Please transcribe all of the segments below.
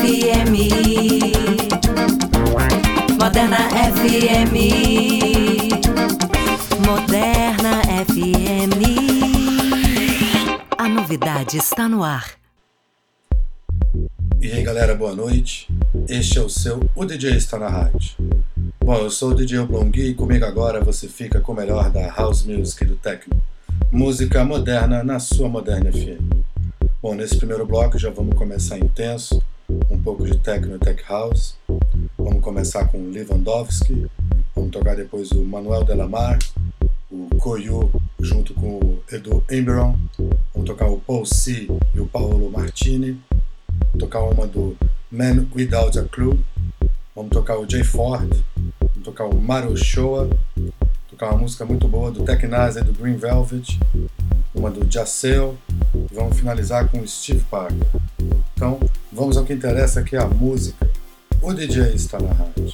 FM. Moderna FM. Moderna FM. A novidade está no ar. E aí galera, boa noite. Este é o seu O DJ está na rádio. Bom, eu sou o DJ Oblongui e comigo agora você fica com o melhor da House Music e do Techno. Música moderna na sua Moderna FM. Bom, nesse primeiro bloco já vamos começar intenso, um pouco de techno e tech house. Vamos começar com Lewandowski, vamos tocar depois o Manuel Delamar, o Koyu junto com o Edu Emberon, vamos tocar o Paul C e o Paolo Martini, tocar uma do Man Without a Clue, vamos tocar o Jay Ford, vamos tocar o Maru Shoa, tocar uma música muito boa do Technazi e do Green Velvet, uma do Jacel. Vamos finalizar com o Steve Parker. Então, vamos ao que interessa que é a música. O DJ está na rádio.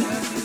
you.